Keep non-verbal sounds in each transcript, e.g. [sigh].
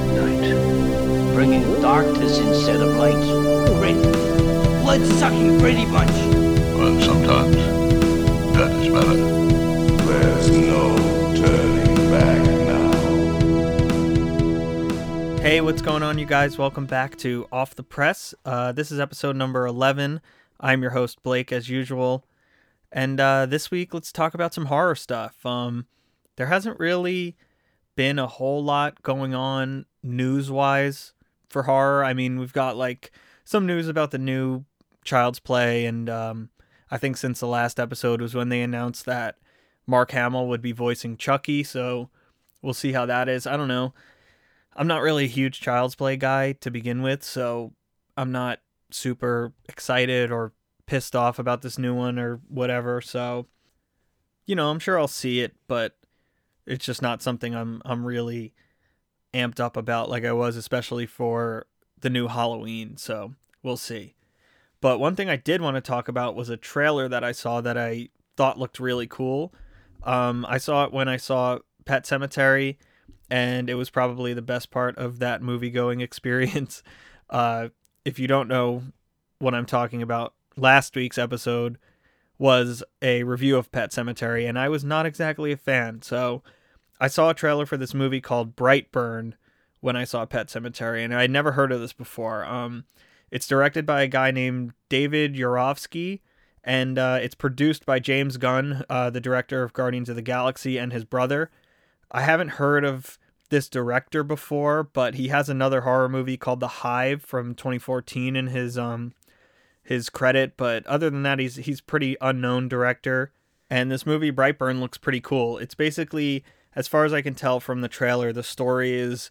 midnight. Bringing darkness instead of light. Gritty. Blood-sucking Brady Bunch. And sometimes that is better. There's no turning back now. Hey, what's going on, you guys? Welcome back to Off the Press. Uh, this is episode number 11. I'm your host, Blake, as usual. And uh, this week, let's talk about some horror stuff. Um, there hasn't really been a whole lot going on news wise for horror. I mean, we've got like some news about the new Child's Play, and um, I think since the last episode was when they announced that Mark Hamill would be voicing Chucky, so we'll see how that is. I don't know. I'm not really a huge Child's Play guy to begin with, so I'm not super excited or pissed off about this new one or whatever. So, you know, I'm sure I'll see it, but it's just not something I'm I'm really amped up about like I was especially for the new Halloween. So, we'll see. But one thing I did want to talk about was a trailer that I saw that I thought looked really cool. Um, I saw it when I saw Pet Sematary, and it was probably the best part of that movie going [laughs] experience. Uh, if you don't know what I'm talking about, last week's episode was a review of Pet Sematary, and I was not exactly a fan. So I saw a trailer for this movie called Brightburn when I saw Pet Sematary, and I'd never heard of this before. Um, it's directed by a guy named David Yarovesky, and uh, it's produced by James Gunn, uh, the director of Guardians of the Galaxy, and his brother. I haven't heard of this director before, but he has another horror movie called The Hive from 2014 in his um his credit, but other than that, he's he's pretty unknown director. And this movie Brightburn looks pretty cool. It's basically, as far as I can tell from the trailer, the story is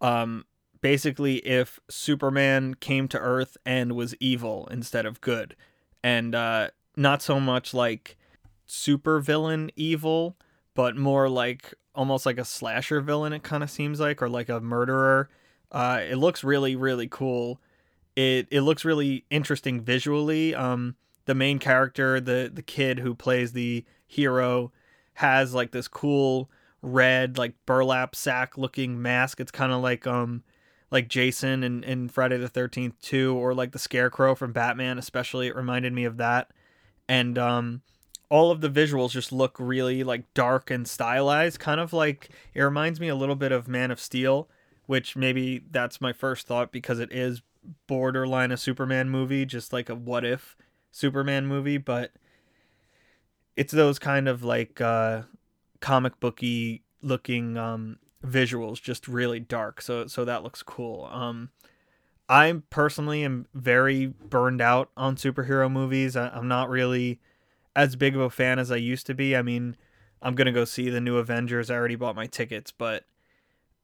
um, basically if Superman came to Earth and was evil instead of good, and uh, not so much like super villain evil, but more like almost like a slasher villain. It kind of seems like, or like a murderer. Uh, it looks really really cool it it looks really interesting visually. Um, the main character, the the kid who plays the hero, has like this cool red like burlap sack looking mask. It's kind of like um like Jason in, in Friday the 13th 2 or like the Scarecrow from Batman especially it reminded me of that. And um all of the visuals just look really like dark and stylized, kind of like it reminds me a little bit of Man of Steel, which maybe that's my first thought because it is borderline a Superman movie, just like a what if Superman movie, but it's those kind of like uh, comic booky looking um, visuals, just really dark. So so that looks cool. Um, I personally am very burned out on superhero movies. I, I'm not really as big of a fan as I used to be. I mean, I'm gonna go see the new Avengers. I already bought my tickets, but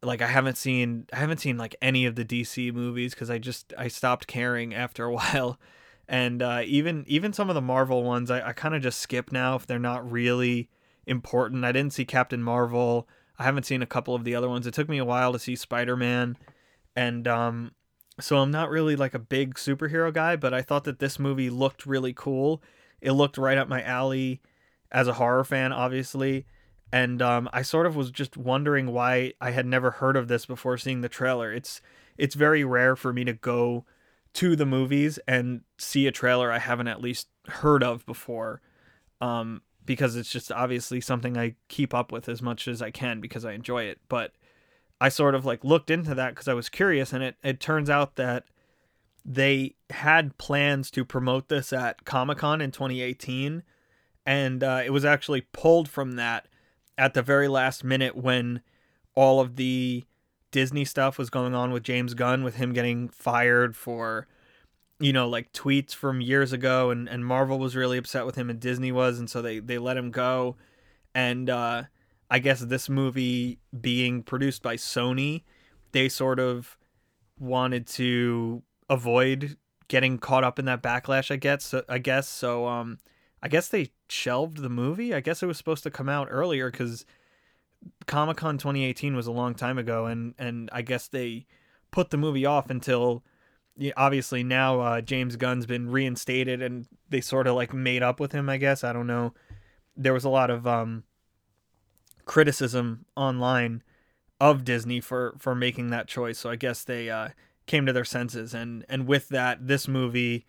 like I haven't seen I haven't seen like any of the DC movies because I just I stopped caring after a [laughs] while, and uh, even even some of the Marvel ones I, I kind of just skip now if they're not really important. I didn't see Captain Marvel. I haven't seen a couple of the other ones. It took me a while to see Spider Man, and um, so I'm not really like a big superhero guy. But I thought that this movie looked really cool. It looked right up my alley as a horror fan, obviously and um, I sort of was just wondering why I had never heard of this before seeing the trailer. It's it's very rare for me to go to the movies and see a trailer I haven't at least heard of before, um, because it's just obviously something I keep up with as much as I can because I enjoy it. But I sort of like looked into that because I was curious, and it it turns out that they had plans to promote this at Comic Con in 2018, and uh, it was actually pulled from that at the very last minute when all of the Disney stuff was going on with James Gunn, with him getting fired for, you know, like tweets from years ago, and, and Marvel was really upset with him, and Disney was, and so they, they let him go. And uh, I guess this movie being produced by Sony, they sort of wanted to avoid getting caught up in that backlash. I guess. I guess so. Um, I guess they shelved the movie. I guess it was supposed to come out earlier because Comic Con 2018 was a long time ago, and and I guess they put the movie off until obviously now uh, James Gunn's been reinstated, and they sort of like made up with him. I guess I don't know. There was a lot of um, criticism online of Disney for for making that choice. So I guess they uh, came to their senses, and and with that, this movie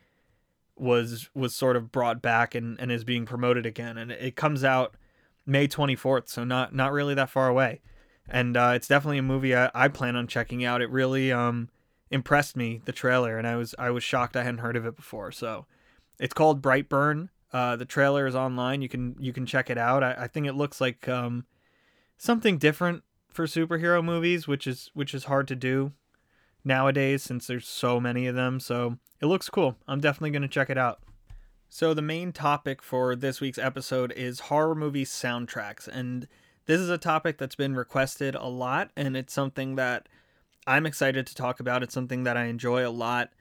was was sort of brought back and, and is being promoted again, and it comes out May 24th, so not not really that far away, and uh, it's definitely a movie I, I plan on checking out. It really um impressed me the trailer, and I was I was shocked I hadn't heard of it before. So it's called Brightburn. Uh, the trailer is online. You can you can check it out. I, I think it looks like um, something different for superhero movies, which is which is hard to do nowadays since there's so many of them. So it looks cool. I'm definitely gonna check it out. So the main topic for this week's episode is horror movie soundtracks, and this is a topic that's been requested a lot, and it's something that I'm excited to talk about. It's something that I enjoy a lot.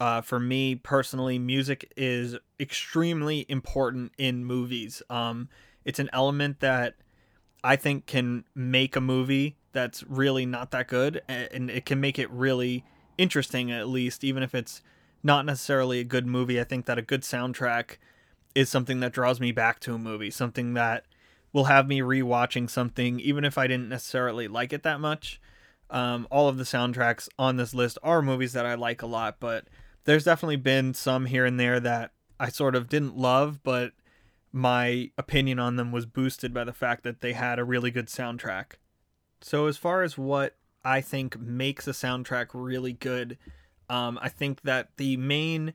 Uh, for me personally, music is extremely important in movies. Um, it's an element that I think can make a movie that's really not that good, and it can make it really interesting at least, even if it's not necessarily a good movie. I think that a good soundtrack is something that draws me back to a movie, something that will have me rewatching something, even if I didn't necessarily like it that much. Um, all of the soundtracks on this list are movies that I like a lot, but there's definitely been some here and there that I sort of didn't love, but my opinion on them was boosted by the fact that they had a really good soundtrack. So, as far as what I think makes a soundtrack really good, um, I think that the main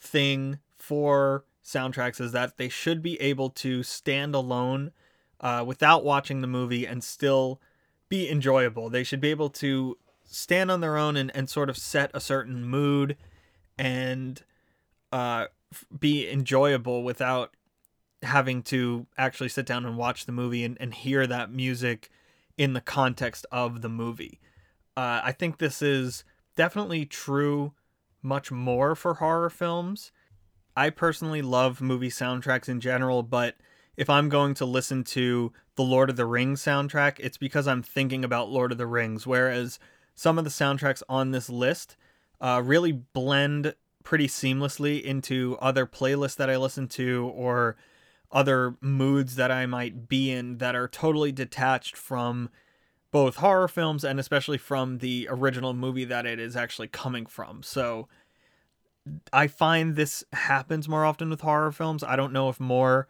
thing for soundtracks is that they should be able to stand alone uh, without watching the movie and still be enjoyable. They should be able to stand on their own and, and sort of set a certain mood and uh, be enjoyable without having to actually sit down and watch the movie and, and hear that music in the context of the movie. Uh, I think this is definitely true much more for horror films. I personally love movie soundtracks in general, but if I'm going to listen to the Lord of the Rings soundtrack, it's because I'm thinking about Lord of the Rings. Whereas some of the soundtracks on this list uh, really blend pretty seamlessly into other playlists that I listen to or other moods that I might be in that are totally detached from both horror films and especially from the original movie that it is actually coming from. So I find this happens more often with horror films. I don't know if more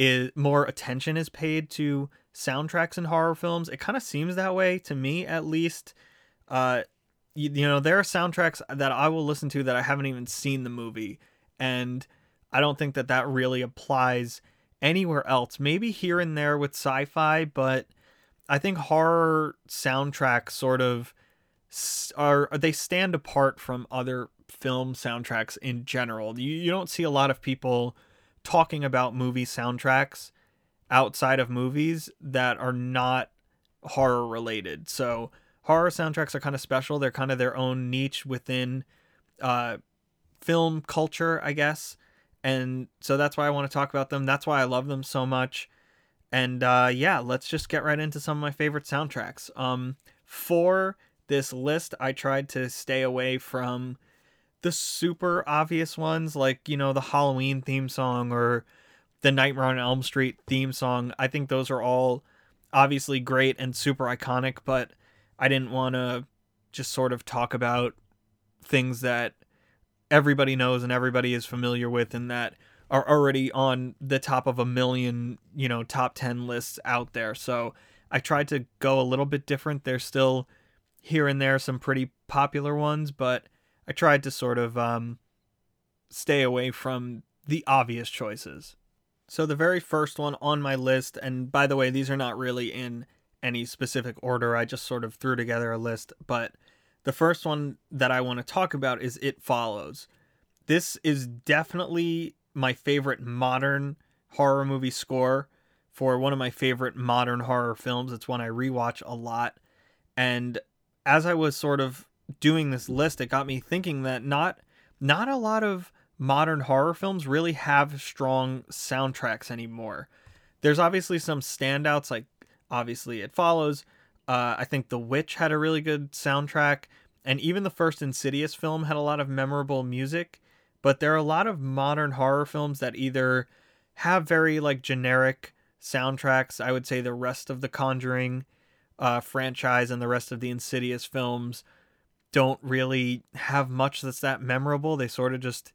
is more attention is paid to soundtracks in horror films. It kind of seems that way to me at least. Uh you, you know, there are soundtracks that I will listen to that I haven't even seen the movie and I don't think that that really applies anywhere else. Maybe here and there with sci-fi, but I think horror soundtracks sort of are they stand apart from other film soundtracks in general. You you don't see a lot of people talking about movie soundtracks outside of movies that are not horror related. So horror soundtracks are kind of special. They're kind of their own niche within uh, film culture, I guess and so that's why I want to talk about them. That's why I love them so much. And uh, yeah, let's just get right into some of my favorite soundtracks. Um, for this list, I tried to stay away from the super obvious ones, like you know the Halloween theme song or the Nightmare on Elm Street theme song. I think those are all obviously great and super iconic, but I didn't want to just sort of talk about things that everybody knows and everybody is familiar with and that are already on the top of a million, you know, top 10 lists out there. So I tried to go a little bit different. There's still here and there some pretty popular ones, but I tried to sort of um, stay away from the obvious choices. So the very first one on my list, and by the way, these are not really in any specific order. I just sort of threw together a list, but the first one that I want to talk about is It Follows. This is definitely my favorite modern horror movie score for one of my favorite modern horror films. It's one I rewatch a lot. And as I was sort of doing this list, it got me thinking that not not a lot of modern horror films really have strong soundtracks anymore. There's obviously some standouts like obviously It Follows, uh, I think The Witch had a really good soundtrack, and even the first Insidious film had a lot of memorable music. But there are a lot of modern horror films that either have very like generic soundtracks. I would say the rest of The Conjuring, uh, franchise and the rest of the Insidious films don't really have much that's that memorable. They sort of just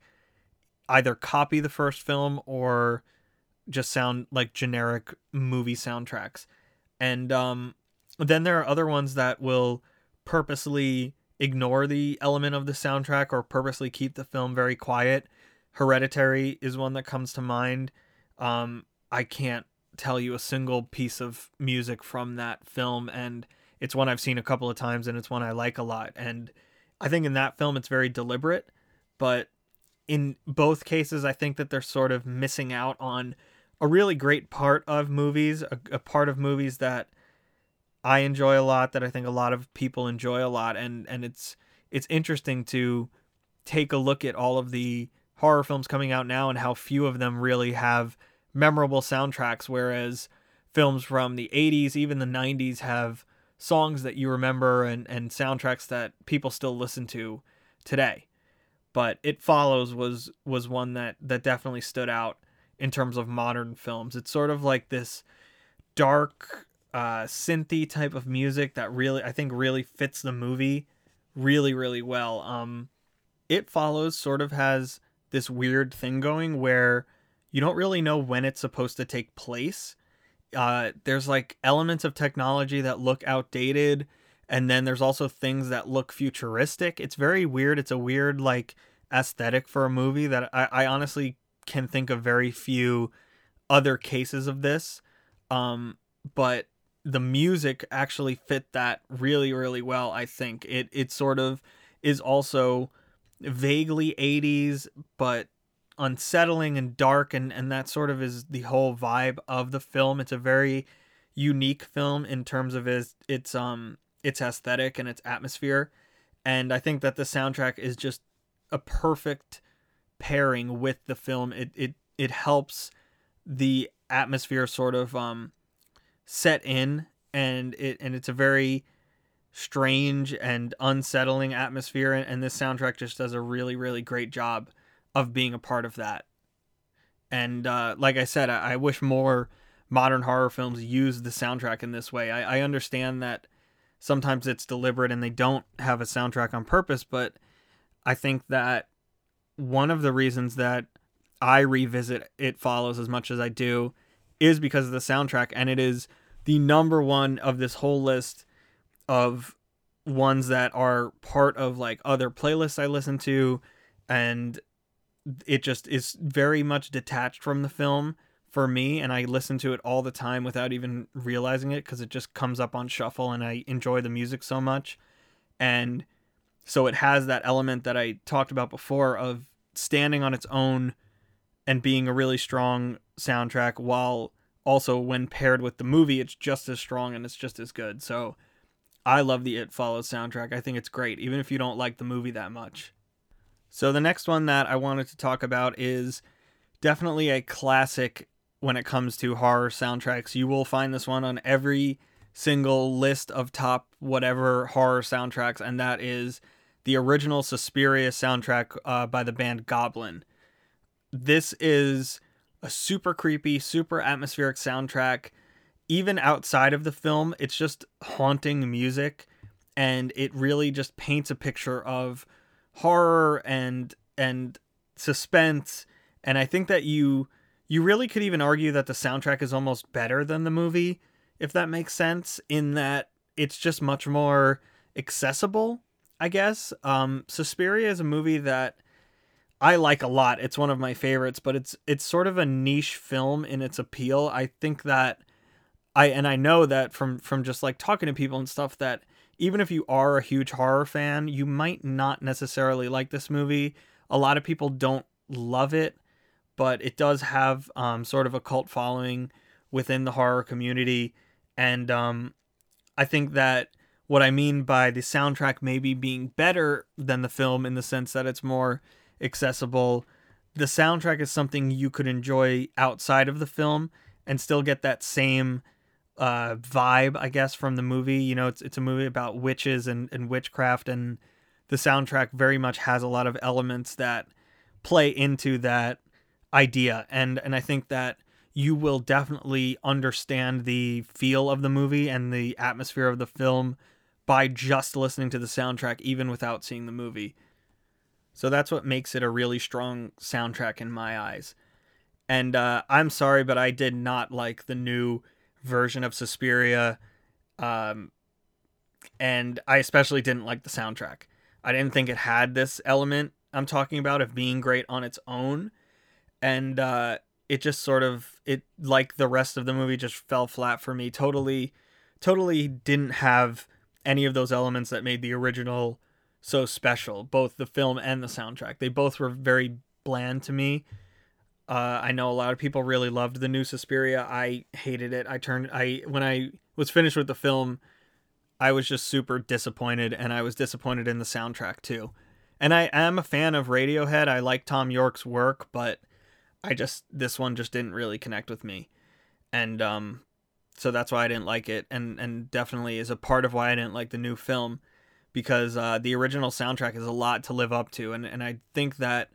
either copy the first film or just sound like generic movie soundtracks. And um, then there are other ones that will purposely ignore the element of the soundtrack or purposely keep the film very quiet. Hereditary is one that comes to mind. Um, I can't tell you a single piece of music from that film, and it's one I've seen a couple of times, and it's one I like a lot. And I think in that film, it's very deliberate, but in both cases, I think that they're sort of missing out on a really great part of movies, a, a part of movies that I enjoy a lot, that I think a lot of people enjoy a lot, and and it's it's interesting to take a look at all of the horror films coming out now and how few of them really have memorable soundtracks, whereas films from the 80s, even the 90s, have songs that you remember and, and soundtracks that people still listen to today. But It Follows was was one that, that definitely stood out in terms of modern films. It's sort of like this dark, uh, synthy type of music that really, I think, really fits the movie really, really well. Um, it Follows sort of has this weird thing going where you don't really know when it's supposed to take place. Uh, there's like elements of technology that look outdated, and then there's also things that look futuristic. It's very weird. It's a weird like aesthetic for a movie that I, I honestly can think of very few other cases of this. Um, but the music actually fit that really, really well. I think it it sort of is also vaguely 80s, but unsettling and dark and and that sort of is the whole vibe of the film. It's a very unique film in terms of its its um its aesthetic and its atmosphere. And i think that the soundtrack is just a perfect pairing with the film. It it it helps the atmosphere sort of um set in and it and it's a very strange and unsettling atmosphere and, and this soundtrack just does a really really great job of being a part of that. And uh, like I said, I, I, wish more modern horror films use the soundtrack in this way. I, I understand that sometimes it's deliberate and they don't have a soundtrack on purpose, but I think that one of the reasons that I revisit It Follows as much as I do is because of the soundtrack, and it is the number one of this whole list of ones that are part of like other playlists I listen to and it just is very much detached from the film for me and I listen to it all the time without even realizing it cuz it just comes up on shuffle and I enjoy the music so much and so it has that element that I talked about before of standing on its own and being a really strong soundtrack while also when paired with the movie it's just as strong and it's just as good. So I love the It Follows soundtrack. I think it's great even if you don't like the movie that much. So the next one that I wanted to talk about is definitely a classic when it comes to horror soundtracks. You will find this one on every single list of top whatever horror soundtracks, and that is the original Suspiria soundtrack uh, by the band Goblin. This is a super creepy, super atmospheric soundtrack. Even outside of the film, it's just haunting music, and it really just paints a picture of horror and and suspense. And I think that you you really could even argue that the soundtrack is almost better than the movie if that makes sense in that it's just much more accessible I guess. Um Suspiria is a movie that I like a lot. It's one of my favorites but it's it's sort of a niche film in its appeal. I think that I and I know that from from just like talking to people and stuff that even if you are a huge horror fan, you might not necessarily like this movie. A lot of people don't love it, but it does have um, sort of a cult following within the horror community. And um, I think that what I mean by the soundtrack maybe being better than the film in the sense that it's more accessible, the soundtrack is something you could enjoy outside of the film and still get that same uh, vibe, I guess, from the movie. You know, it's it's a movie about witches and, and witchcraft, and the soundtrack very much has a lot of elements that play into that idea. And and I think that you will definitely understand the feel of the movie and the atmosphere of the film by just listening to the soundtrack, even without seeing the movie. So that's what makes it a really strong soundtrack in my eyes. And uh, I'm sorry, but I did not like the new version of Suspiria. Um, and I especially didn't like the soundtrack. I didn't think it had this element I'm talking about of being great on its own. And uh, it just sort of it like the rest of the movie just fell flat for me. Totally totally didn't have any of those elements that made the original so special, both the film and the soundtrack. They both were very bland to me. Uh, I know a lot of people really loved the new Suspiria. I hated it. I turned I when I was finished with the film, I was just super disappointed, and I was disappointed in the soundtrack too. And I am a fan of Radiohead. I like Thom Yorke's work, but I just this one just didn't really connect with me, and um, so that's why I didn't like it, and and definitely is a part of why I didn't like the new film, because uh, the original soundtrack is a lot to live up to, and and I think that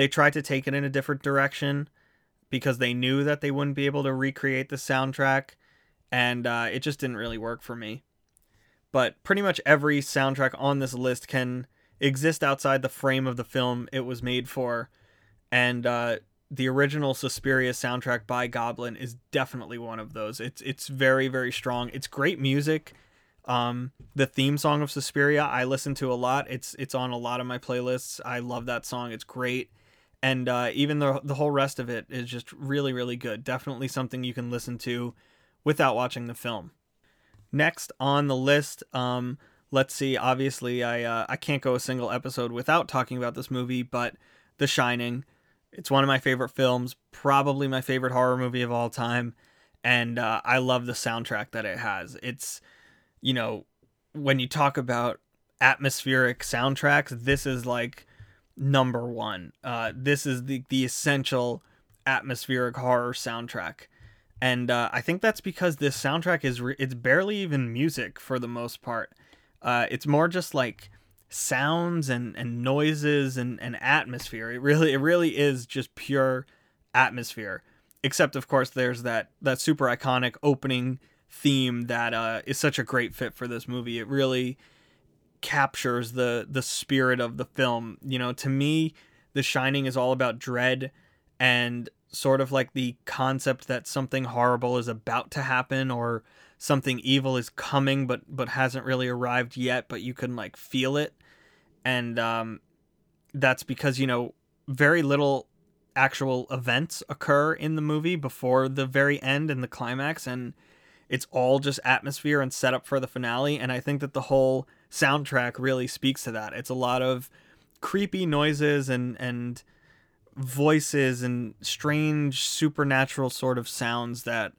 they tried to take it in a different direction because they knew that they wouldn't be able to recreate the soundtrack, and uh, it just didn't really work for me. But pretty much every soundtrack on this list can exist outside the frame of the film it was made for, and uh, the original Suspiria soundtrack by Goblin is definitely one of those. It's it's very very strong. It's great music. Um, the theme song of Suspiria I listen to a lot. It's it's on a lot of my playlists. I love that song. It's great and uh, even the the whole rest of it is just really really good. Definitely something you can listen to without watching the film. Next on the list, um, let's see. Obviously, I uh, I can't go a single episode without talking about this movie, but The Shining. It's one of my favorite films, probably my favorite horror movie of all time, and uh, I love the soundtrack that it has. It's, you know, when you talk about atmospheric soundtracks, this is like number one. Uh, this is the the essential atmospheric horror soundtrack, and uh, I think that's because this soundtrack is re- it's barely even music for the most part. Uh, it's more just like sounds and, and noises and, and atmosphere. It really it really is just pure atmosphere. Except of course there's that that super iconic opening theme that uh, is such a great fit for this movie. It really captures the the spirit of the film. You know, to me, The Shining is all about dread and sort of like the concept that something horrible is about to happen or something evil is coming but but hasn't really arrived yet, but you can like feel it. And um that's because, you know, very little actual events occur in the movie before the very end and the climax and it's all just atmosphere and setup for the finale and I think that the whole soundtrack really speaks to that. It's a lot of creepy noises and and voices and strange supernatural sort of sounds that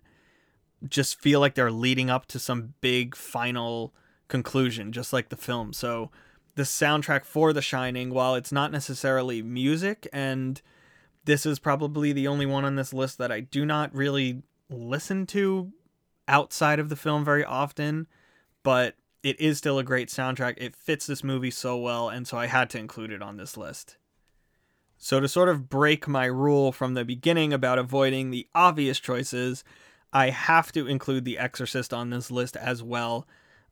just feel like they're leading up to some big final conclusion just like the film. So the soundtrack for The Shining while it's not necessarily music and this is probably the only one on this list that I do not really listen to outside of the film very often, but it is still a great soundtrack. It fits this movie so well, and so I had to include it on this list. So, to sort of break my rule from the beginning about avoiding the obvious choices, I have to include The Exorcist on this list as well.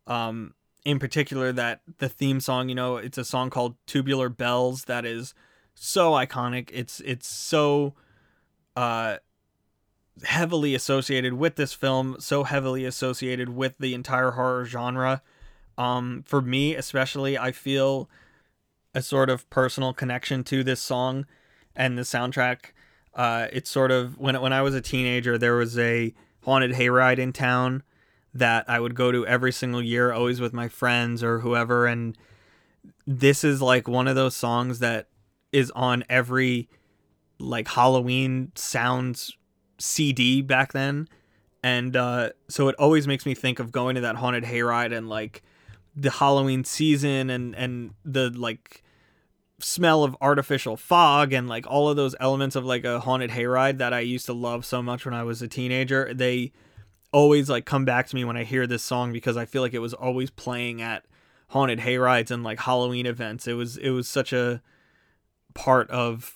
Um, in particular, that the theme song, you know, it's a song called Tubular Bells that is so iconic. It's it's so uh, heavily associated with this film, so heavily associated with the entire horror genre um, for me, especially, I feel a sort of personal connection to this song and the soundtrack. Uh, it's sort of when when I was a teenager, there was a haunted hayride in town that I would go to every single year, always with my friends or whoever. And this is like one of those songs that is on every like Halloween sounds CD back then. And uh, so it always makes me think of going to that haunted hayride and like the Halloween season and and the like smell of artificial fog and like all of those elements of like a haunted hayride that I used to love so much when I was a teenager. They always like come back to me when I hear this song because I feel like it was always playing at haunted hayrides and like Halloween events. It was it was such a part of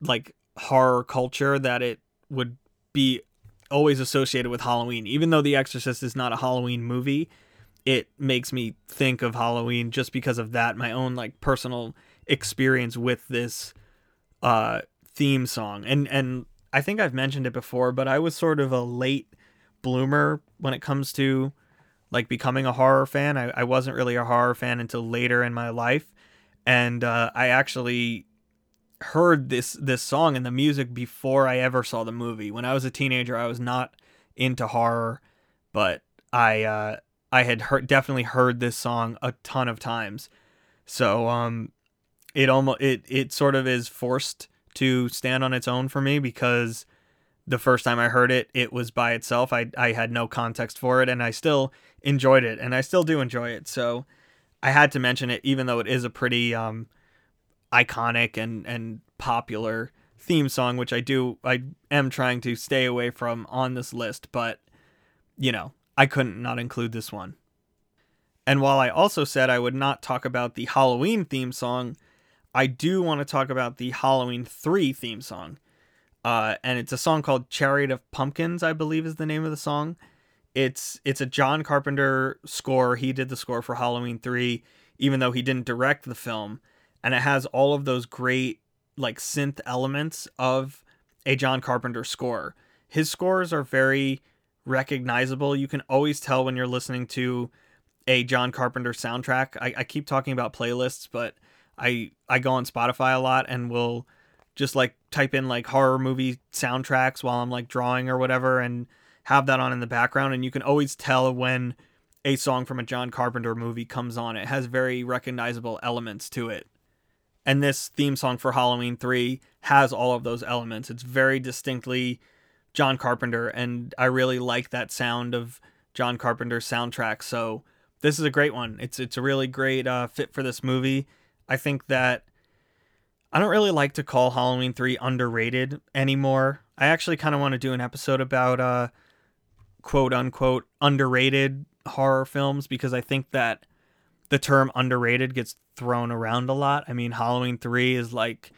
like horror culture that it would be always associated with Halloween. Even though The Exorcist is not a Halloween movie, it makes me think of Halloween just because of that, my own like personal experience with this uh theme song. And and I think I've mentioned it before, but I was sort of a late bloomer when it comes to like becoming a horror fan. I, I wasn't really a horror fan until later in my life. And uh, I actually heard this this song and the music before I ever saw the movie. When I was a teenager, I was not into horror, but I uh, I had heard definitely heard this song a ton of times. So um, it almost it it sort of is forced to stand on its own for me because the first time I heard it, it was by itself. I I had no context for it, and I still enjoyed it, and I still do enjoy it. So I had to mention it, even though it is a pretty um, iconic and and popular theme song, which I do I am trying to stay away from on this list, but you know, I couldn't not include this one. And while I also said I would not talk about the Halloween theme song, I do want to talk about the Halloween 3 theme song. Uh, and it's a song called Chariot of Pumpkins, I believe is the name of the song. It's it's a John Carpenter score. He did the score for Halloween 3, even though he didn't direct the film and it has all of those great like synth elements of a John Carpenter score. His scores are very recognizable. You can always tell when you're listening to a John Carpenter soundtrack. I, I keep talking about playlists, but I I go on Spotify a lot and will just like type in like horror movie soundtracks while I'm like drawing or whatever and have that on in the background and you can always tell when a song from a John Carpenter movie comes on. It has very recognizable elements to it. And this theme song for Halloween 3 has all of those elements. It's very distinctly John Carpenter, and I really like that sound of John Carpenter's soundtrack. So this is a great one. It's it's a really great uh, fit for this movie. I think that I don't really like to call Halloween 3 underrated anymore. I actually kind of want to do an episode about uh, quote unquote underrated horror films because I think that the term underrated gets thrown around a lot. I mean, Halloween 3 is like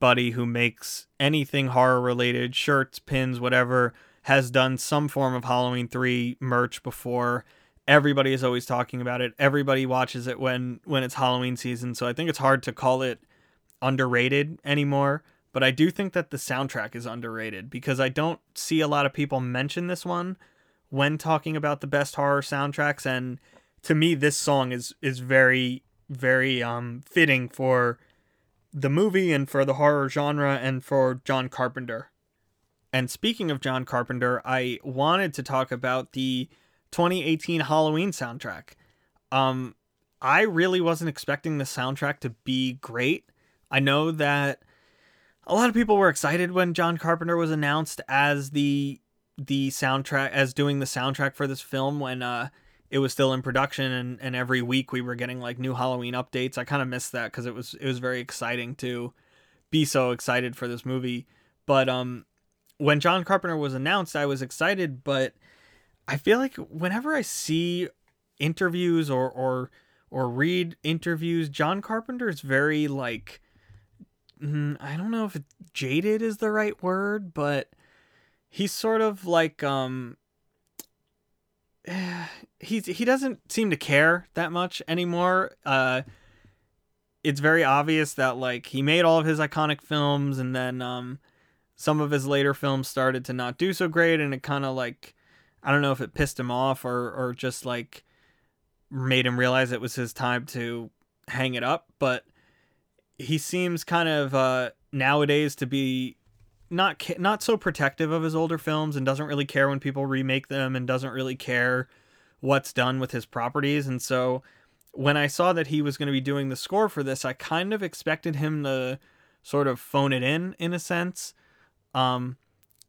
everybody who makes anything horror related, shirts, pins, whatever, has done some form of Halloween 3 merch before. Everybody is always talking about it. Everybody watches it when when it's Halloween season, so I think it's hard to call it underrated anymore, but I do think that the soundtrack is underrated because I don't see a lot of people mention this one when talking about the best horror soundtracks and to me this song is is very very um fitting for the movie and for the horror genre and for John Carpenter. And speaking of John Carpenter, I wanted to talk about the 2018 Halloween soundtrack. Um I really wasn't expecting the soundtrack to be great. I know that a lot of people were excited when John Carpenter was announced as the the soundtrack as doing the soundtrack for this film when uh it was still in production and, and every week we were getting like new Halloween updates. I kind of missed that because it was it was very exciting to be so excited for this movie. But um when John Carpenter was announced, I was excited, but I feel like whenever I see interviews or or or read interviews, John Carpenter is very like mm, I don't know if jaded is the right word, but he's sort of like um [sighs] he's he doesn't seem to care that much anymore. Uh, it's very obvious that like he made all of his iconic films, and then um, some of his later films started to not do so great, and it kind of like I don't know if it pissed him off or or just like made him realize it was his time to hang it up. But he seems kind of uh, nowadays to be not ca- not so protective of his older films and doesn't really care when people remake them and doesn't really care what's done with his properties. And so when I saw that he was going to be doing the score for this I kind of expected him to sort of phone it in in a sense. Um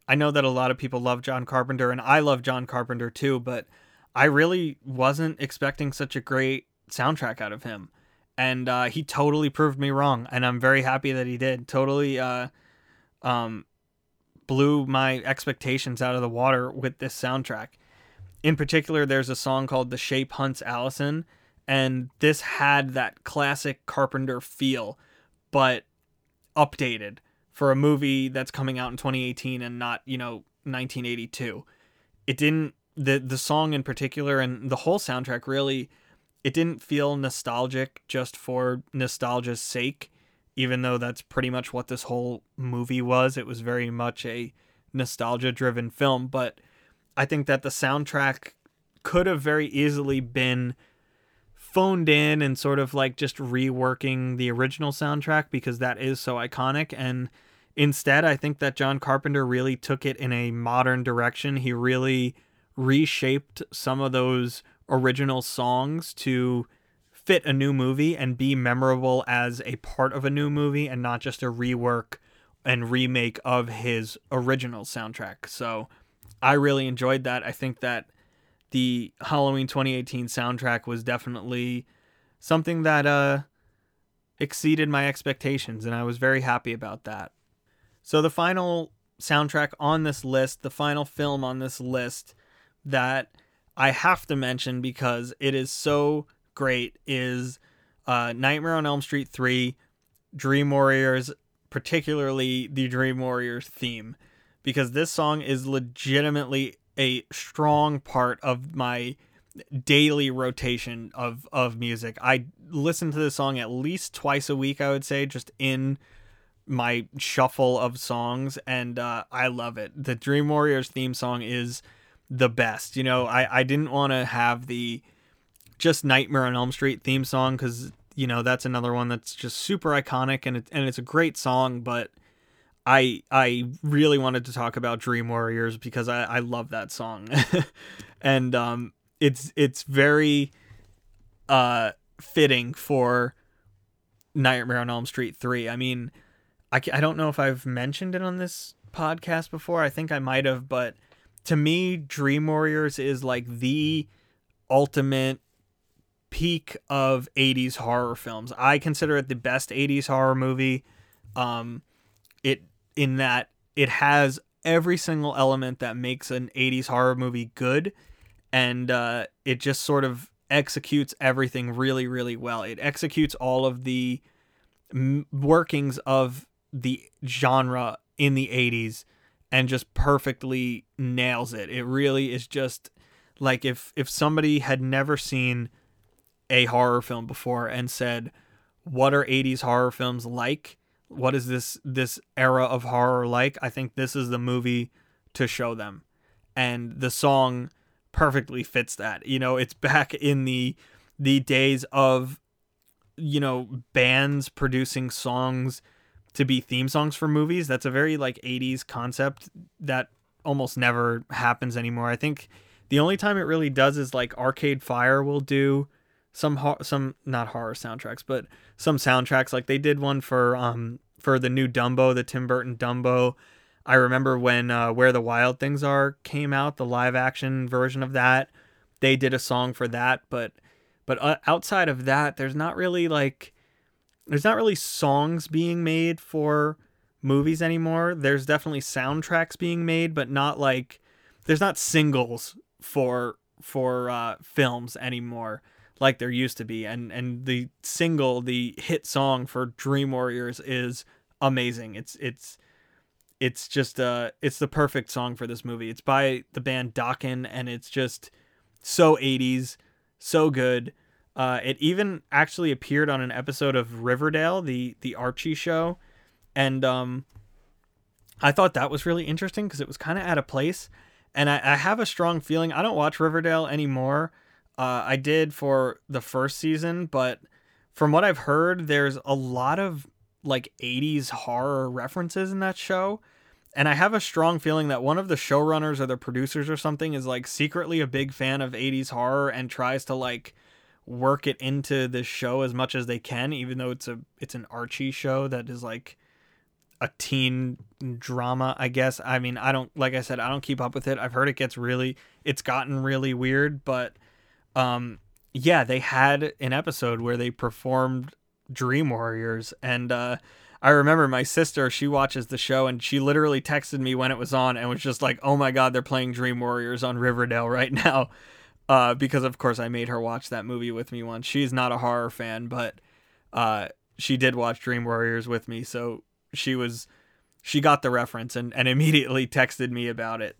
I know that a lot of people love John Carpenter and I love John Carpenter too but I really wasn't expecting such a great soundtrack out of him. And uh, he totally proved me wrong and I'm very happy that he did. Totally uh um, blew my expectations out of the water with this soundtrack. In particular, there's a song called The Shape Hunts Allyson, and this had that classic Carpenter feel, but updated for a movie that's coming out in 2018 and not, you know, 1982. It didn't the the song in particular and the whole soundtrack really it didn't feel nostalgic just for nostalgia's sake, even though that's pretty much what this whole movie was. It was very much a nostalgia driven film, but I think that the soundtrack could have very easily been phoned in and sort of like just reworking the original soundtrack because that is so iconic and instead I think that John Carpenter really took it in a modern direction. He really reshaped some of those original songs to fit a new movie and be memorable as a part of a new movie and not just a rework and remake of his original soundtrack. So I really enjoyed that. I think that the Halloween 2018 soundtrack was definitely something that uh exceeded my expectations and I was very happy about that. So the final soundtrack on this list, the final film on this list that I have to mention because it is so great is uh, Nightmare on Elm Street 3, Dream Warriors, particularly the Dream Warriors theme, because this song is legitimately a strong part of my daily rotation of of music. I listen to this song at least twice a week, I would say, just in my shuffle of songs, and uh, I love it. The Dream Warriors theme song is the best. You know, I, I didn't want to have the just Nightmare on Elm Street theme song because, you know, that's another one that's just super iconic and, it, and it's a great song, but I I really wanted to talk about Dream Warriors because I, I love that song. [laughs] and um it's it's very uh fitting for Nightmare on Elm Street 3. I mean, I, I don't know if I've mentioned it on this podcast before. I think I might have, but to me, Dream Warriors is like the ultimate peak of 80s horror films. I consider it the best 80s horror movie. Um, it in that it has every single element that makes an 80s horror movie good and uh, it just sort of executes everything really really well. It executes all of the m- workings of the genre in the 80s and just perfectly nails it. It really is just like if if somebody had never seen a horror film before and said, "What are 80s horror films like? What is this this era of horror like?" I think this is the movie to show them. And the song perfectly fits that. You know, it's [laughs] back in the the days of you know, bands producing songs to be theme songs for movies. That's a very like 80s concept that almost never happens anymore. I think the only time it really does is like Arcade Fire will do some some not horror soundtracks, but some soundtracks like they did one for um for the new Dumbo, the Tim Burton Dumbo. I remember when uh, Where the Wild Things Are came out, the live action version of that. They did a song for that, but but uh, outside of that, there's not really like there's not really songs being made for movies anymore. There's definitely soundtracks being made, but not like there's not singles for for uh, films anymore like there used to be. And and the single, the hit song for Dream Warriors is amazing. It's it's it's just uh it's the perfect song for this movie. It's by the band Dokken and it's just so 80s, so good. Uh, it even actually appeared on an episode of Riverdale, the the Archie show, and um, I thought that was really interesting because it was kind of out of place. And I, I, have a strong feeling I don't watch Riverdale anymore. Uh, I did for the first season, but from what I've heard, there's a lot of like 80s horror references in that show. And I have a strong feeling that one of the showrunners or the producers or something is like secretly a big fan of 80s horror and tries to like work it into this show as much as they can, even though it's a it's an Archie show that is like a teen drama, I guess. I mean, I don't like I said, I don't keep up with it. I've heard it gets really it's gotten really weird, but um yeah, they had an episode where they performed Dream Warriors and uh I remember my sister, she watches the show and she literally texted me when it was on and was just like, "Oh my god, they're playing Dream Warriors on Riverdale [laughs] right now." uh, because of course I made her watch that movie with me once. She's not a horror fan, but uh, she did watch Dream Warriors with me, so she was she got the reference and, and immediately [laughs] texted me about it.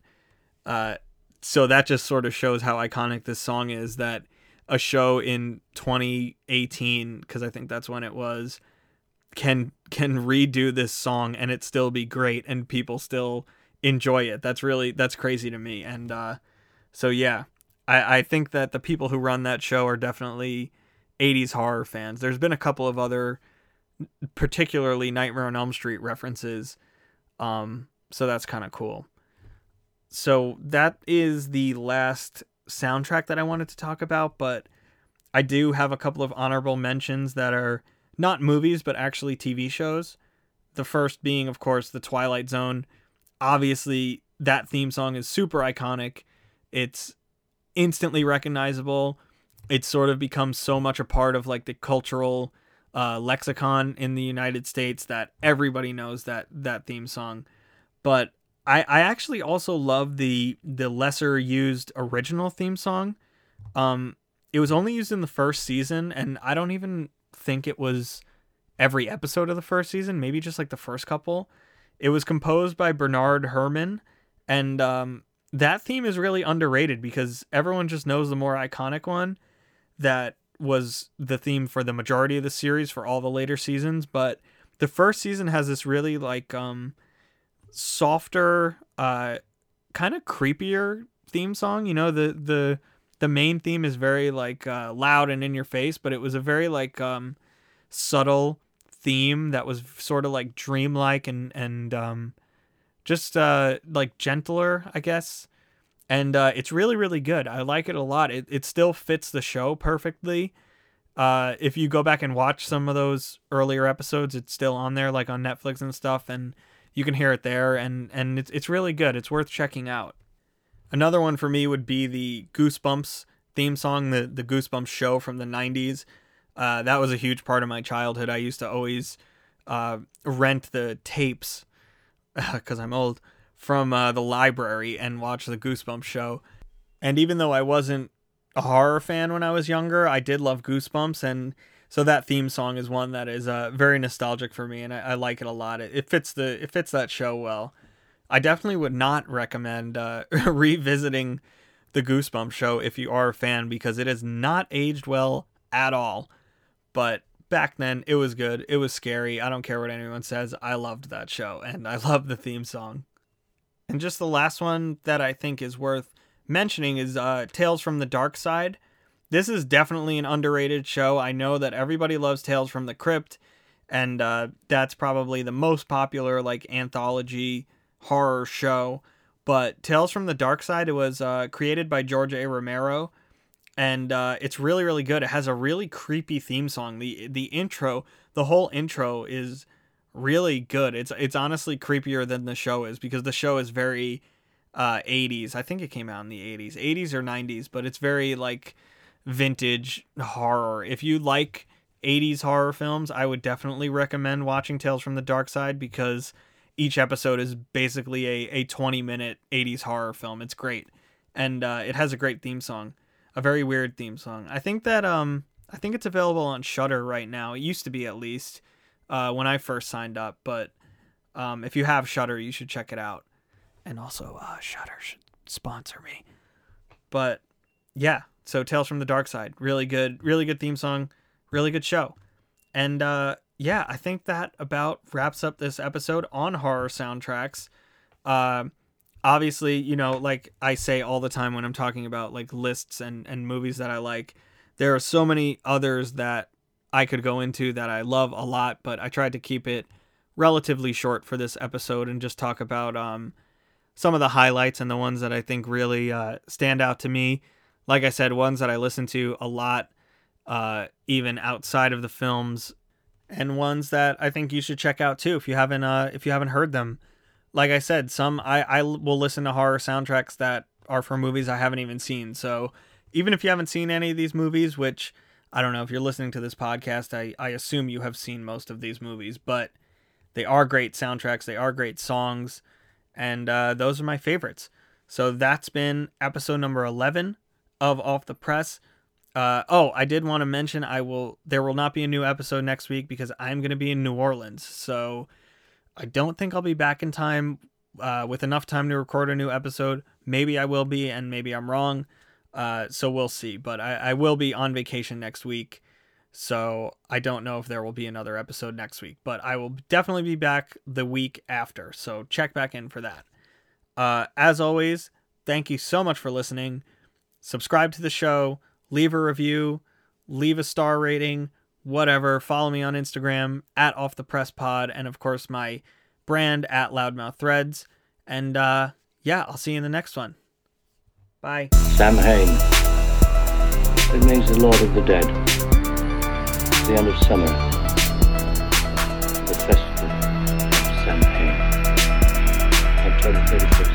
Uh, so that just sort of shows how iconic this song is that a show in 2018 because I think that's when it was can can redo this song and it still be great and people still enjoy it. That's really that's crazy to me. And uh, so yeah, I I think that the people who run that show are definitely 80s horror fans. There's been a couple of other particularly Nightmare on Elm Street references. Um, so that's kind of cool. So that is the last soundtrack that I wanted to talk about, but I do have a couple of honorable mentions that are not movies, but actually TV shows. The first being, of course, The Twilight Zone. Obviously, that theme song is super iconic. It's instantly recognizable. It's sort of become so much a part of like the cultural uh, lexicon in the United States that everybody knows that that theme song. But I, I actually also love the the lesser used original theme song. Um, it was only used in the first season, and I don't even think it was every episode of the first season. Maybe just like the first couple. It was composed by Bernard Herrmann, and um, that theme is really underrated because everyone just knows the more iconic one that was the theme for the majority of the series for all the later seasons. But the first season has this really like um, softer, uh, kind of creepier theme song. You know, the the the main theme is very like uh, loud and in your face, but it was a very like um, subtle theme that was sort of like dreamlike and and um, just uh, like gentler, I guess. And uh, it's really really good. I like it a lot. It it still fits the show perfectly. Uh, if you go back and watch some of those earlier episodes, it's still on there, like on Netflix and stuff, and you can hear it there. And and it's it's really good. It's worth checking out. Another one for me would be the Goosebumps theme song, the the Goosebumps show from the '90s. Uh, that was a huge part of my childhood. I used to always uh, rent the tapes [laughs] because I'm old from uh, the library and watch the Goosebumps show. And even though I wasn't a horror fan when I was younger, I did love Goosebumps, and so that theme song is one that is uh, very nostalgic for me, and I, I like it a lot. It, it, fits the it fits that show well. I definitely would not recommend uh, [laughs] revisiting the Goosebumps show if you are a fan because it has not aged well at all. But back then it was good. It was scary. I don't care what anyone says. I loved that show and I [laughs] love the theme song. And just the last one that I think is worth mentioning is uh, Tales from the Dark Side. This is definitely an underrated show. I know that everybody loves Tales from the Crypt, and uh, that's probably the most popular like anthology horror show. But Tales from the Dark Side it was uh, created by George A. Romero, and uh, it's really really good. It has a really creepy theme song. the The intro, the whole intro is really good. It's it's honestly creepier than the show is because the show is very uh 80s. I think it came out in the 80s, 80s or 90s, but it's very like vintage horror. If you like 80s horror films, I would definitely recommend watching Tales from the Dark Side because each episode is basically a, a 20 minute 80s horror film. It's great. And uh, it has a great theme song, a very weird theme song. I think that um I think it's available on Shudder right now. It used to be at least uh, when I first signed up. But um, if you have Shudder, you should check it out. And also, uh, Shudder should sponsor me. But yeah, so Tales from the Dark Side, really good, really good theme song, really good show. And uh, yeah, I think that about wraps up this episode on horror soundtracks. Uh, obviously, you know, like I say all the time when I'm talking about like lists and, and movies that I like, there are so many others that I could go into that I love a lot, but I tried to keep it relatively short for this episode and just talk about um, some of the highlights and the ones that I think really uh, stand out to me. Like I said, ones that I listen to a lot, uh, even outside of the films, and ones that I think you should check out too if you haven't uh, if you haven't heard them. Like I said, some I, I will listen to horror soundtracks that are for movies I haven't even seen. So even if you haven't seen any of these movies, which I don't know if you're listening to this podcast, I, I assume you have seen most of these movies, but they are great soundtracks, they are great songs, and uh, those are my favorites. So that's been episode number 11 of Off the Press. Uh, oh, I did want to mention I will there will not be a new episode next week because I'm going to be in New Orleans. So I don't think I'll be back in time uh, with enough time to record a new episode. Maybe I will be, and maybe I'm wrong. Uh, so we'll see. But I, I will be on vacation next week. So I don't know if there will be another episode next week, but I will definitely be back the week after. So check back in for that. Uh, as always, thank you so much for listening. Subscribe to the show, leave a review, leave a star rating, whatever. Follow me on Instagram at Off the Press Pod, and of course my brand at Loudmouth Threads. And uh, yeah, I'll see you in the next one. Bye. Samhain. It means the Lord of the Dead. The end of summer. The festival of Samhain. October 31st.